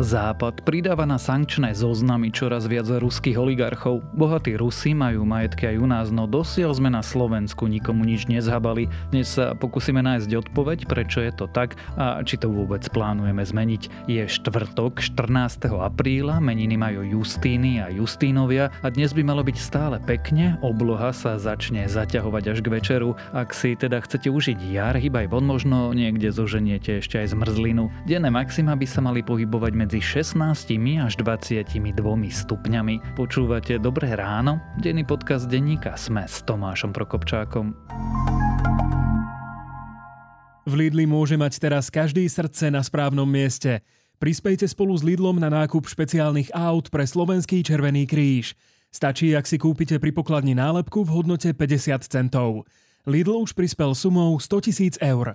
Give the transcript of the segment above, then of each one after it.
Západ pridáva na sankčné zoznamy čoraz viac ruských oligarchov. Bohatí Rusi majú majetky aj u nás, no dosiaľ sme na Slovensku nikomu nič nezhabali. Dnes sa pokúsime nájsť odpoveď, prečo je to tak a či to vôbec plánujeme zmeniť. Je štvrtok, 14. apríla, meniny majú Justíny a Justínovia a dnes by malo byť stále pekne, obloha sa začne zaťahovať až k večeru. Ak si teda chcete užiť jar, hýbaj von možno niekde zoženiete ešte aj zmrzlinu. Denné maxima by sa mali pohybovať medzi medzi 16 až 22 stupňami. Počúvate Dobré ráno? Denný podcast denníka Sme s Tomášom Prokopčákom. V Lidli môže mať teraz každý srdce na správnom mieste. Prispejte spolu s Lidlom na nákup špeciálnych aut pre Slovenský Červený kríž. Stačí, ak si kúpite pri pokladni nálepku v hodnote 50 centov. Lidl už prispel sumou 100 000 eur.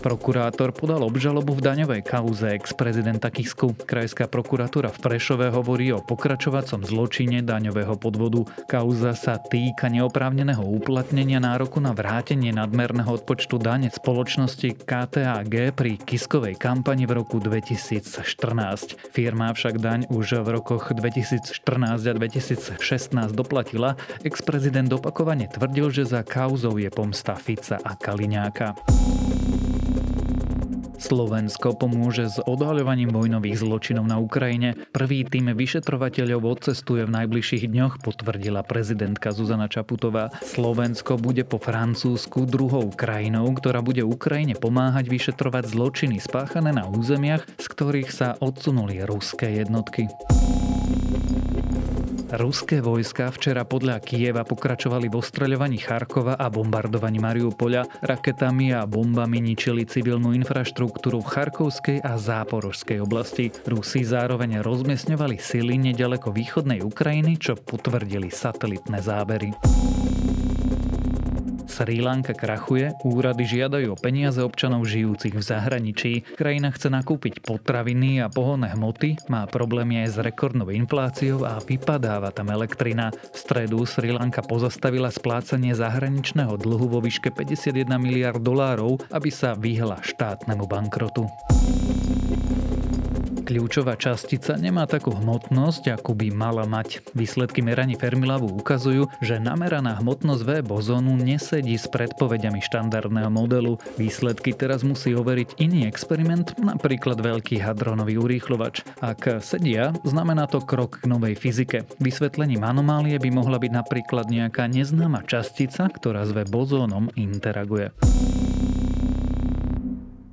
Prokurátor podal obžalobu v daňovej kauze ex-prezidenta Kisku. Krajská prokuratúra v Prešove hovorí o pokračovacom zločine daňového podvodu. Kauza sa týka neoprávneného uplatnenia nároku na vrátenie nadmerného odpočtu dane spoločnosti KTAG pri Kiskovej kampani v roku 2014. Firma však daň už v rokoch 2014 a 2016 doplatila. Ex-prezident opakovane tvrdil, že za kauzou je pomsta Fica a Kaliňáka. Slovensko pomôže s odhaľovaním vojnových zločinov na Ukrajine. Prvý tým vyšetrovateľov odcestuje v najbližších dňoch, potvrdila prezidentka Zuzana Čaputová. Slovensko bude po Francúzsku druhou krajinou, ktorá bude Ukrajine pomáhať vyšetrovať zločiny spáchané na územiach, z ktorých sa odsunuli ruské jednotky. Ruské vojska včera podľa Kieva pokračovali v ostreľovaní Charkova a bombardovaní Mariupoľa. Raketami a bombami ničili civilnú infraštruktúru v Charkovskej a Záporožskej oblasti. Rusi zároveň rozmiestňovali sily nedaleko východnej Ukrajiny, čo potvrdili satelitné zábery. Sri Lanka krachuje, úrady žiadajú o peniaze občanov žijúcich v zahraničí. Krajina chce nakúpiť potraviny a pohonné hmoty, má problémy aj s rekordnou infláciou a vypadáva tam elektrina. V stredu Sri Lanka pozastavila splácanie zahraničného dlhu vo výške 51 miliard dolárov, aby sa vyhla štátnemu bankrotu kľúčová častica nemá takú hmotnosť, ako by mala mať. Výsledky meraní Fermilavu ukazujú, že nameraná hmotnosť V bozónu nesedí s predpovediami štandardného modelu. Výsledky teraz musí overiť iný experiment, napríklad veľký hadronový urýchlovač. Ak sedia, znamená to krok k novej fyzike. Vysvetlením anomálie by mohla byť napríklad nejaká neznáma častica, ktorá s V bozónom interaguje.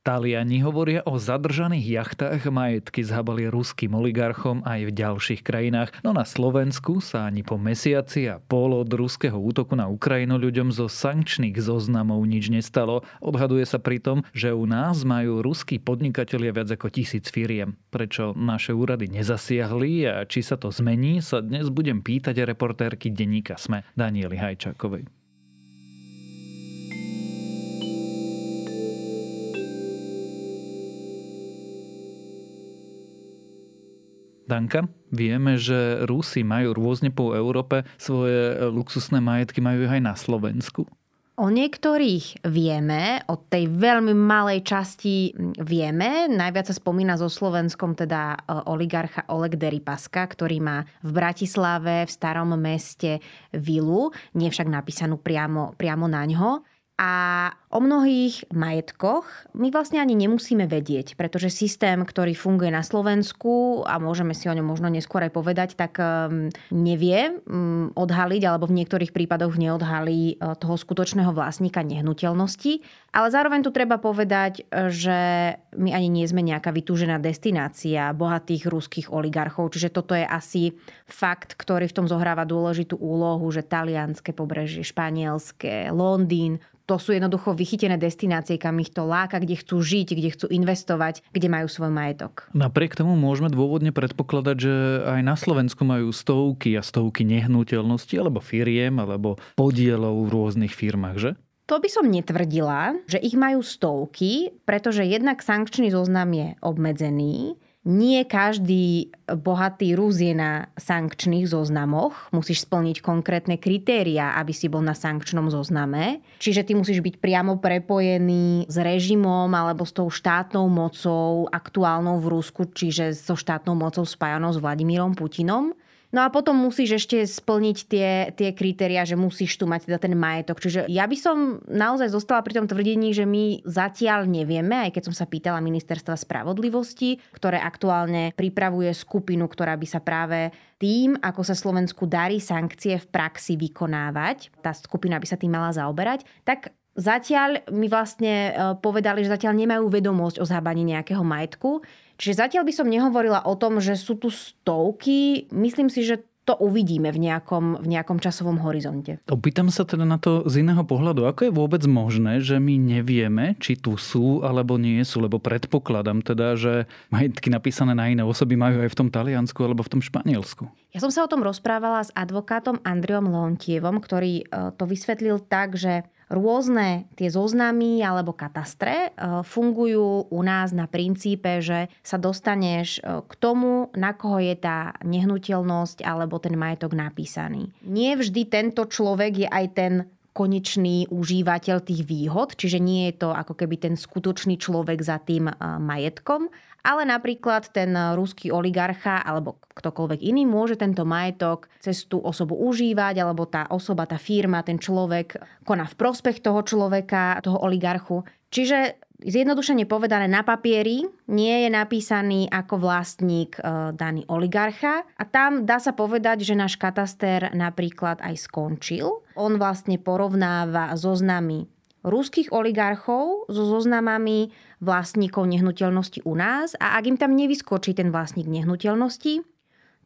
Taliani hovoria o zadržaných jachtách, majetky zhabali ruským oligarchom aj v ďalších krajinách, no na Slovensku sa ani po mesiaci a pol od ruského útoku na Ukrajinu ľuďom zo sankčných zoznamov nič nestalo. Odhaduje sa pritom, že u nás majú ruskí podnikatelia viac ako tisíc firiem. Prečo naše úrady nezasiahli a či sa to zmení, sa dnes budem pýtať reportérky denníka SME Daniely Hajčákovej. Danka, vieme, že Rusi majú rôzne po Európe svoje luxusné majetky, majú ich aj na Slovensku. O niektorých vieme, o tej veľmi malej časti vieme. Najviac sa spomína so Slovenskom teda e, oligarcha Oleg Deripaska, ktorý má v Bratislave, v starom meste vilu, nie však napísanú priamo, priamo na ňo. A o mnohých majetkoch my vlastne ani nemusíme vedieť, pretože systém, ktorý funguje na Slovensku a môžeme si o ňom možno neskôr aj povedať, tak um, nevie um, odhaliť alebo v niektorých prípadoch neodhalí uh, toho skutočného vlastníka nehnuteľnosti. Ale zároveň tu treba povedať, že my ani nie sme nejaká vytúžená destinácia bohatých ruských oligarchov, čiže toto je asi fakt, ktorý v tom zohráva dôležitú úlohu, že talianské pobrežie, španielské, Londýn, to sú jednoducho vychytené destinácie, kam ich to láka, kde chcú žiť, kde chcú investovať, kde majú svoj majetok. Napriek tomu môžeme dôvodne predpokladať, že aj na Slovensku majú stovky a stovky nehnuteľností alebo firiem alebo podielov v rôznych firmách, že? To by som netvrdila, že ich majú stovky, pretože jednak sankčný zoznam je obmedzený. Nie každý bohatý Rus je na sankčných zoznamoch. Musíš splniť konkrétne kritéria, aby si bol na sankčnom zozname. Čiže ty musíš byť priamo prepojený s režimom alebo s tou štátnou mocou aktuálnou v Rusku, čiže so štátnou mocou spájanou s Vladimírom Putinom. No a potom musíš ešte splniť tie, tie kritéria, že musíš tu mať teda ten majetok. Čiže ja by som naozaj zostala pri tom tvrdení, že my zatiaľ nevieme, aj keď som sa pýtala ministerstva spravodlivosti, ktoré aktuálne pripravuje skupinu, ktorá by sa práve tým, ako sa Slovensku darí sankcie v praxi vykonávať, tá skupina by sa tým mala zaoberať, tak Zatiaľ mi vlastne e, povedali, že zatiaľ nemajú vedomosť o zhábaní nejakého majetku. Čiže zatiaľ by som nehovorila o tom, že sú tu stovky. Myslím si, že to uvidíme v nejakom, v nejakom časovom horizonte. Opýtam sa teda na to z iného pohľadu. Ako je vôbec možné, že my nevieme, či tu sú alebo nie sú? Lebo predpokladám teda, že majetky napísané na iné osoby majú aj v tom Taliansku alebo v tom Španielsku. Ja som sa o tom rozprávala s advokátom Andriom Leontievom, ktorý e, to vysvetlil tak, že Rôzne tie zoznamy alebo katastre e, fungujú u nás na princípe, že sa dostaneš e, k tomu, na koho je tá nehnuteľnosť alebo ten majetok napísaný. Nie vždy tento človek je aj ten konečný užívateľ tých výhod, čiže nie je to ako keby ten skutočný človek za tým e, majetkom, ale napríklad ten ruský oligarcha alebo ktokoľvek iný môže tento majetok cez tú osobu užívať, alebo tá osoba, tá firma, ten človek koná v prospech toho človeka, toho oligarchu. Čiže zjednodušene povedané na papieri nie je napísaný ako vlastník e, daný oligarcha a tam dá sa povedať, že náš kataster napríklad aj skončil. On vlastne porovnáva zoznamy ruských oligarchov so zoznamami vlastníkov nehnuteľnosti u nás a ak im tam nevyskočí ten vlastník nehnuteľnosti,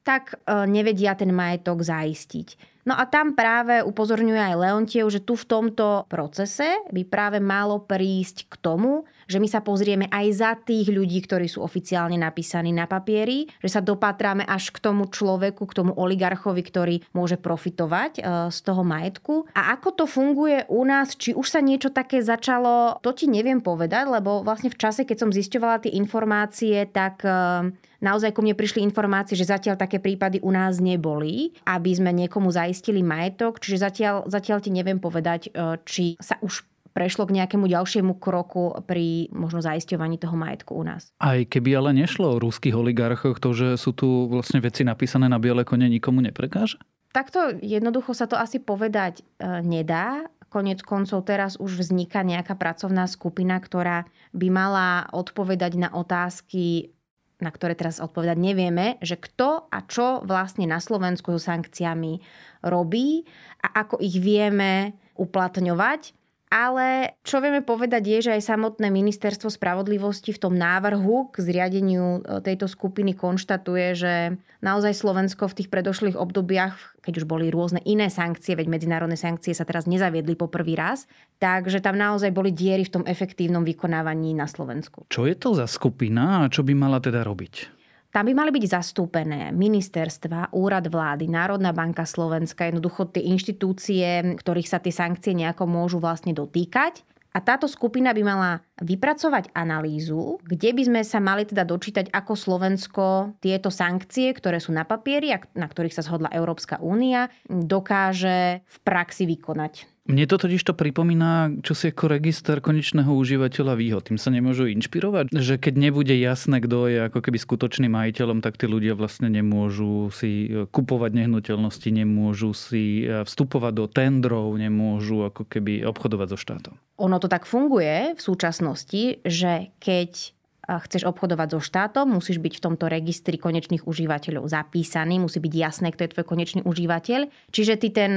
tak e, nevedia ten majetok zaistiť. No a tam práve upozorňuje aj Leontiev, že tu v tomto procese by práve malo prísť k tomu, že my sa pozrieme aj za tých ľudí, ktorí sú oficiálne napísaní na papieri, že sa dopatráme až k tomu človeku, k tomu oligarchovi, ktorý môže profitovať e, z toho majetku. A ako to funguje u nás, či už sa niečo také začalo, to ti neviem povedať, lebo vlastne v čase, keď som zisťovala tie informácie, tak e, naozaj ku mne prišli informácie, že zatiaľ také prípady u nás neboli, aby sme niekomu zaistili majetok, čiže zatiaľ, zatiaľ ti neviem povedať, e, či sa už prešlo k nejakému ďalšiemu kroku pri možno zaisťovaní toho majetku u nás. Aj keby ale nešlo o ruských oligarchoch, to, že sú tu vlastne veci napísané na biele kone, nikomu neprekáže? Takto jednoducho sa to asi povedať e, nedá. Konec koncov teraz už vzniká nejaká pracovná skupina, ktorá by mala odpovedať na otázky na ktoré teraz odpovedať nevieme, že kto a čo vlastne na Slovensku so sankciami robí a ako ich vieme uplatňovať. Ale čo vieme povedať je, že aj samotné ministerstvo spravodlivosti v tom návrhu k zriadeniu e, tejto skupiny konštatuje, že naozaj Slovensko v tých predošlých obdobiach, keď už boli rôzne iné sankcie, veď medzinárodné sankcie sa teraz nezaviedli po prvý raz, takže tam naozaj boli diery v tom efektívnom vykonávaní na Slovensku. Čo je to za skupina a čo by mala teda robiť? Tam by mali byť zastúpené ministerstva, úrad vlády, Národná banka Slovenska, jednoducho tie inštitúcie, ktorých sa tie sankcie nejako môžu vlastne dotýkať. A táto skupina by mala vypracovať analýzu, kde by sme sa mali teda dočítať, ako Slovensko tieto sankcie, ktoré sú na papieri a na ktorých sa zhodla Európska únia, dokáže v praxi vykonať. Mne to totiž to pripomína, čo si ako register konečného užívateľa výhod. Tým sa nemôžu inšpirovať, že keď nebude jasné, kto je ako keby skutočným majiteľom, tak tí ľudia vlastne nemôžu si e, kupovať nehnuteľnosti, nemôžu si e, vstupovať do tendrov, nemôžu ako keby obchodovať so štátom. Ono to tak funguje v súčasnosti, že keď chceš obchodovať so štátom, musíš byť v tomto registri konečných užívateľov zapísaný, musí byť jasné, kto je tvoj konečný užívateľ. Čiže ty ten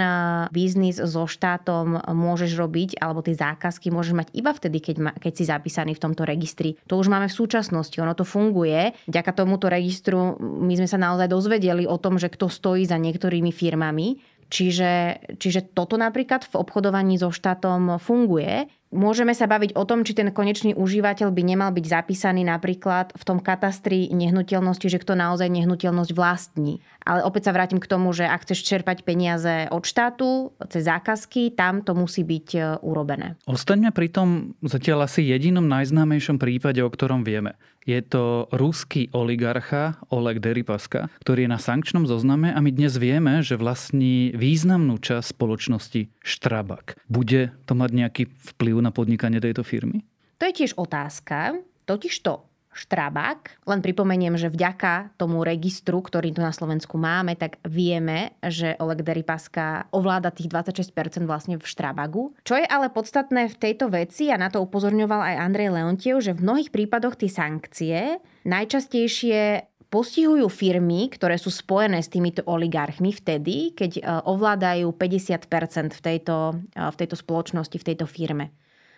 biznis so štátom môžeš robiť, alebo tie zákazky môžeš mať iba vtedy, keď, ma, keď si zapísaný v tomto registri. To už máme v súčasnosti, ono to funguje. Vďaka tomuto registru my sme sa naozaj dozvedeli o tom, že kto stojí za niektorými firmami. Čiže, čiže toto napríklad v obchodovaní so štátom funguje. Môžeme sa baviť o tom, či ten konečný užívateľ by nemal byť zapísaný napríklad v tom katastri nehnuteľnosti, že kto naozaj nehnuteľnosť vlastní. Ale opäť sa vrátim k tomu, že ak chceš čerpať peniaze od štátu, cez zákazky, tam to musí byť e, urobené. Ostaňme pri tom zatiaľ asi jedinom najznámejšom prípade, o ktorom vieme. Je to ruský oligarcha Oleg Deripaska, ktorý je na sankčnom zozname a my dnes vieme, že vlastní významnú časť spoločnosti Štrabak. Bude to mať nejaký vplyv na podnikanie tejto firmy? To je tiež otázka. Totiž to Štrabák. Len pripomeniem, že vďaka tomu registru, ktorý tu na Slovensku máme, tak vieme, že Oleg Deripaska ovláda tých 26% vlastne v Štrabagu. Čo je ale podstatné v tejto veci, a na to upozorňoval aj Andrej Leontiev, že v mnohých prípadoch tie sankcie najčastejšie postihujú firmy, ktoré sú spojené s týmito oligarchmi vtedy, keď e, ovládajú 50% v tejto, e, v tejto spoločnosti, v tejto firme.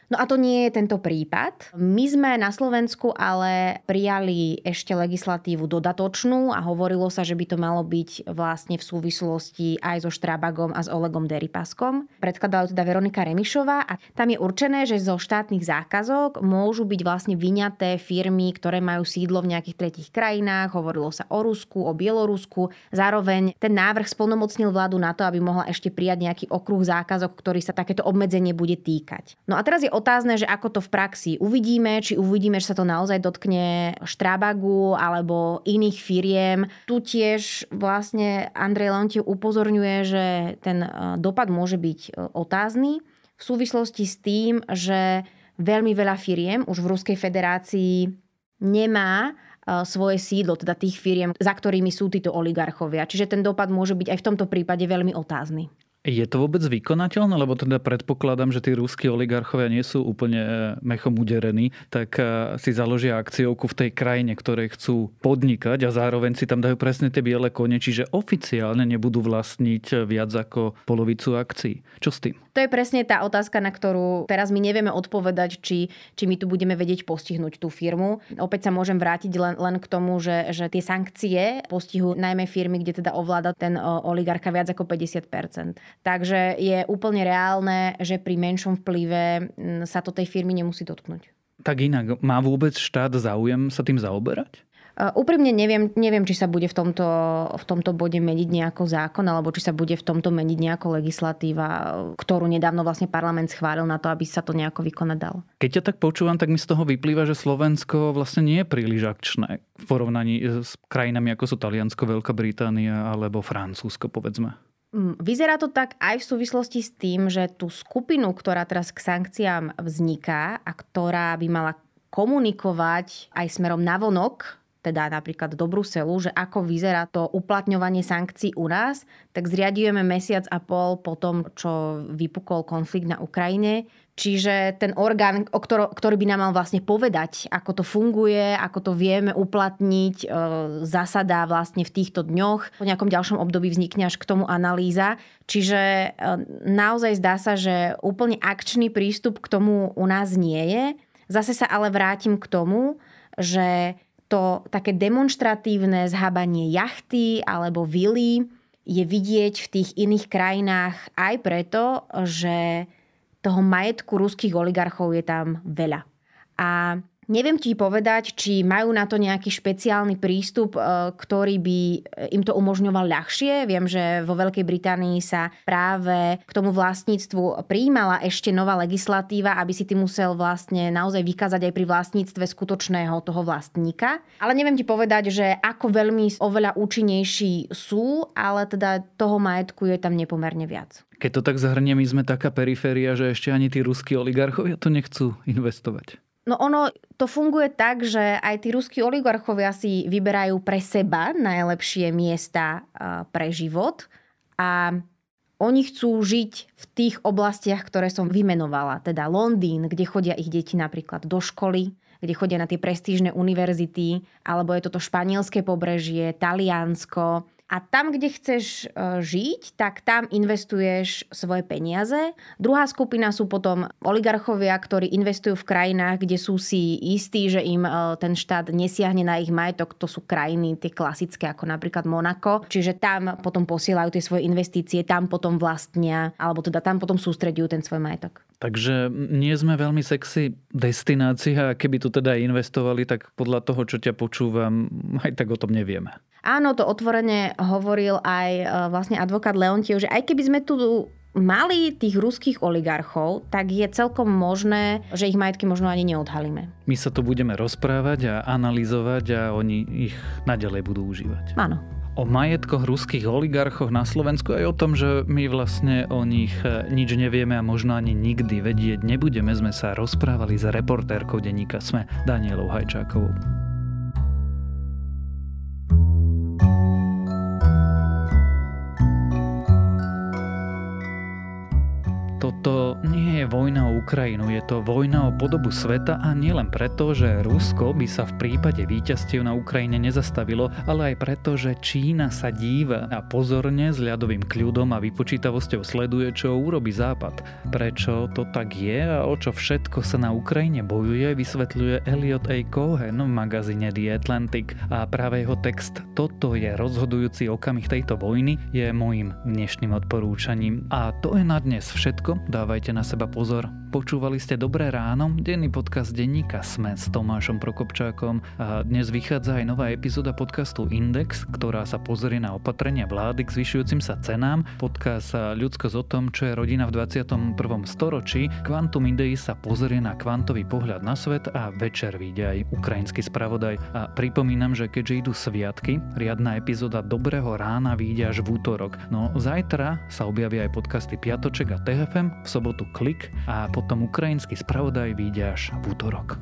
No a to nie je tento prípad. My sme na Slovensku ale prijali ešte legislatívu dodatočnú a hovorilo sa, že by to malo byť vlastne v súvislosti aj so Štrabagom a s Olegom Deripaskom. Predkladala teda Veronika Remišová a tam je určené, že zo štátnych zákazok môžu byť vlastne vyňaté firmy, ktoré majú sídlo v nejakých tretich krajinách. Hovorilo sa o Rusku, o Bielorusku. Zároveň ten návrh splnomocnil vládu na to, aby mohla ešte prijať nejaký okruh zákazok, ktorý sa takéto obmedzenie bude týkať. No a teraz je otázne, že ako to v praxi uvidíme, či uvidíme, že sa to naozaj dotkne Štrábagu alebo iných firiem. Tu tiež vlastne Andrej Leontiev upozorňuje, že ten e, dopad môže byť e, otázny v súvislosti s tým, že veľmi veľa firiem už v Ruskej federácii nemá e, svoje sídlo, teda tých firiem, za ktorými sú títo oligarchovia. Čiže ten dopad môže byť aj v tomto prípade veľmi otázny. Je to vôbec vykonateľné? Lebo teda predpokladám, že tí ruskí oligarchovia nie sú úplne e, mechom uderení, tak e, si založia akciovku v tej krajine, ktorej chcú podnikať a zároveň si tam dajú presne tie biele kone, čiže oficiálne nebudú vlastniť viac ako polovicu akcií. Čo s tým? To je presne tá otázka, na ktorú teraz my nevieme odpovedať, či, či my tu budeme vedieť postihnúť tú firmu. Opäť sa môžem vrátiť len, len k tomu, že, že tie sankcie postihujú najmä firmy, kde teda ovláda ten oligarcha viac ako 50 Takže je úplne reálne, že pri menšom vplyve sa to tej firmy nemusí dotknúť. Tak inak, má vôbec štát záujem sa tým zaoberať? Úprimne neviem, neviem, či sa bude v tomto, v tomto bode meniť nejako zákon, alebo či sa bude v tomto meniť nejako legislatíva, ktorú nedávno vlastne parlament schválil na to, aby sa to nejako vykonať dalo. Keď ťa tak počúvam, tak mi z toho vyplýva, že Slovensko vlastne nie je príliš akčné v porovnaní s krajinami ako sú Taliansko, Veľká Británia alebo Francúzsko, povedzme. Vyzerá to tak aj v súvislosti s tým, že tú skupinu, ktorá teraz k sankciám vzniká a ktorá by mala komunikovať aj smerom na vonok, teda napríklad do Bruselu, že ako vyzerá to uplatňovanie sankcií u nás, tak zriadujeme mesiac a pol po tom, čo vypukol konflikt na Ukrajine. Čiže ten orgán, ktorý by nám mal vlastne povedať, ako to funguje, ako to vieme uplatniť, e, zasadá vlastne v týchto dňoch. Po nejakom ďalšom období vznikne až k tomu analýza. Čiže e, naozaj zdá sa, že úplne akčný prístup k tomu u nás nie je. Zase sa ale vrátim k tomu, že to také demonstratívne zhábanie jachty alebo vily je vidieť v tých iných krajinách aj preto, že toho majetku ruských oligarchov je tam veľa. A Neviem ti povedať, či majú na to nejaký špeciálny prístup, e, ktorý by im to umožňoval ľahšie. Viem, že vo Veľkej Británii sa práve k tomu vlastníctvu prijímala ešte nová legislatíva, aby si ty musel vlastne naozaj vykázať aj pri vlastníctve skutočného toho vlastníka. Ale neviem ti povedať, že ako veľmi oveľa účinnejší sú, ale teda toho majetku je tam nepomerne viac. Keď to tak zahrnie, my sme taká periféria, že ešte ani tí ruskí oligarchovia to nechcú investovať. No ono to funguje tak, že aj tí ruskí oligarchovia si vyberajú pre seba najlepšie miesta pre život. A oni chcú žiť v tých oblastiach, ktoré som vymenovala, teda Londýn, kde chodia ich deti napríklad do školy, kde chodia na tie prestížne univerzity, alebo je toto španielské pobrežie, Taliansko, a tam, kde chceš e, žiť, tak tam investuješ svoje peniaze. Druhá skupina sú potom oligarchovia, ktorí investujú v krajinách, kde sú si istí, že im e, ten štát nesiahne na ich majetok. To sú krajiny tie klasické, ako napríklad Monako. Čiže tam potom posielajú tie svoje investície, tam potom vlastnia, alebo teda tam potom sústredujú ten svoj majetok. Takže nie sme veľmi sexy destinácia a keby tu teda investovali, tak podľa toho, čo ťa počúvam, aj tak o tom nevieme. Áno, to otvorene hovoril aj e, vlastne advokát Leontiev, že aj keby sme tu mali tých ruských oligarchov, tak je celkom možné, že ich majetky možno ani neodhalíme. My sa tu budeme rozprávať a analyzovať a oni ich nadalej budú užívať. Áno o majetkoch ruských oligarchoch na Slovensku aj o tom, že my vlastne o nich e, nič nevieme a možno ani nikdy vedieť nebudeme. Sme sa rozprávali s reportérkou denníka Sme Danielou Hajčákovou. Toto nie je vojna o Ukrajinu, je to vojna o podobu sveta a nielen preto, že Rusko by sa v prípade víťazstiev na Ukrajine nezastavilo, ale aj preto, že Čína sa díva a pozorne s ľadovým kľudom a vypočítavosťou sleduje, čo urobí Západ. Prečo to tak je a o čo všetko sa na Ukrajine bojuje, vysvetľuje Elliot A. Cohen v magazíne The Atlantic a práve jeho text Toto je rozhodujúci okamih tejto vojny je môjim dnešným odporúčaním. A to je na dnes všetko, dávajte na seba pozor. Počúvali ste Dobré ráno, denný podcast denníka Sme s Tomášom Prokopčákom a dnes vychádza aj nová epizóda podcastu Index, ktorá sa pozrie na opatrenia vlády k zvyšujúcim sa cenám. Podcast Ľudskosť o tom, čo je rodina v 21. storočí. Quantum Idei sa pozrie na kvantový pohľad na svet a večer vyjde aj ukrajinský spravodaj. A pripomínam, že keďže idú sviatky, riadna epizóda Dobrého rána vyjde až v útorok. No zajtra sa objavia aj podcasty Piatoček a THF v sobotu Klik a potom ukrajinský spravodaj vyjde až v útorok.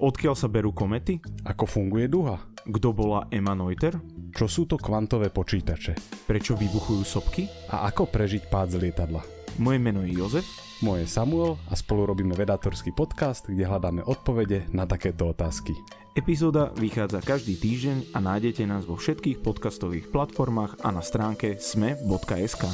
Odkiaľ sa berú komety? Ako funguje duha? Kto bola Emma Noiter? Čo sú to kvantové počítače? Prečo vybuchujú sopky? A ako prežiť pád z lietadla? Moje meno je Jozef. Moje je Samuel a spolu robíme vedátorský podcast, kde hľadáme odpovede na takéto otázky. Epizóda vychádza každý týždeň a nájdete nás vo všetkých podcastových platformách a na stránke sme.sk.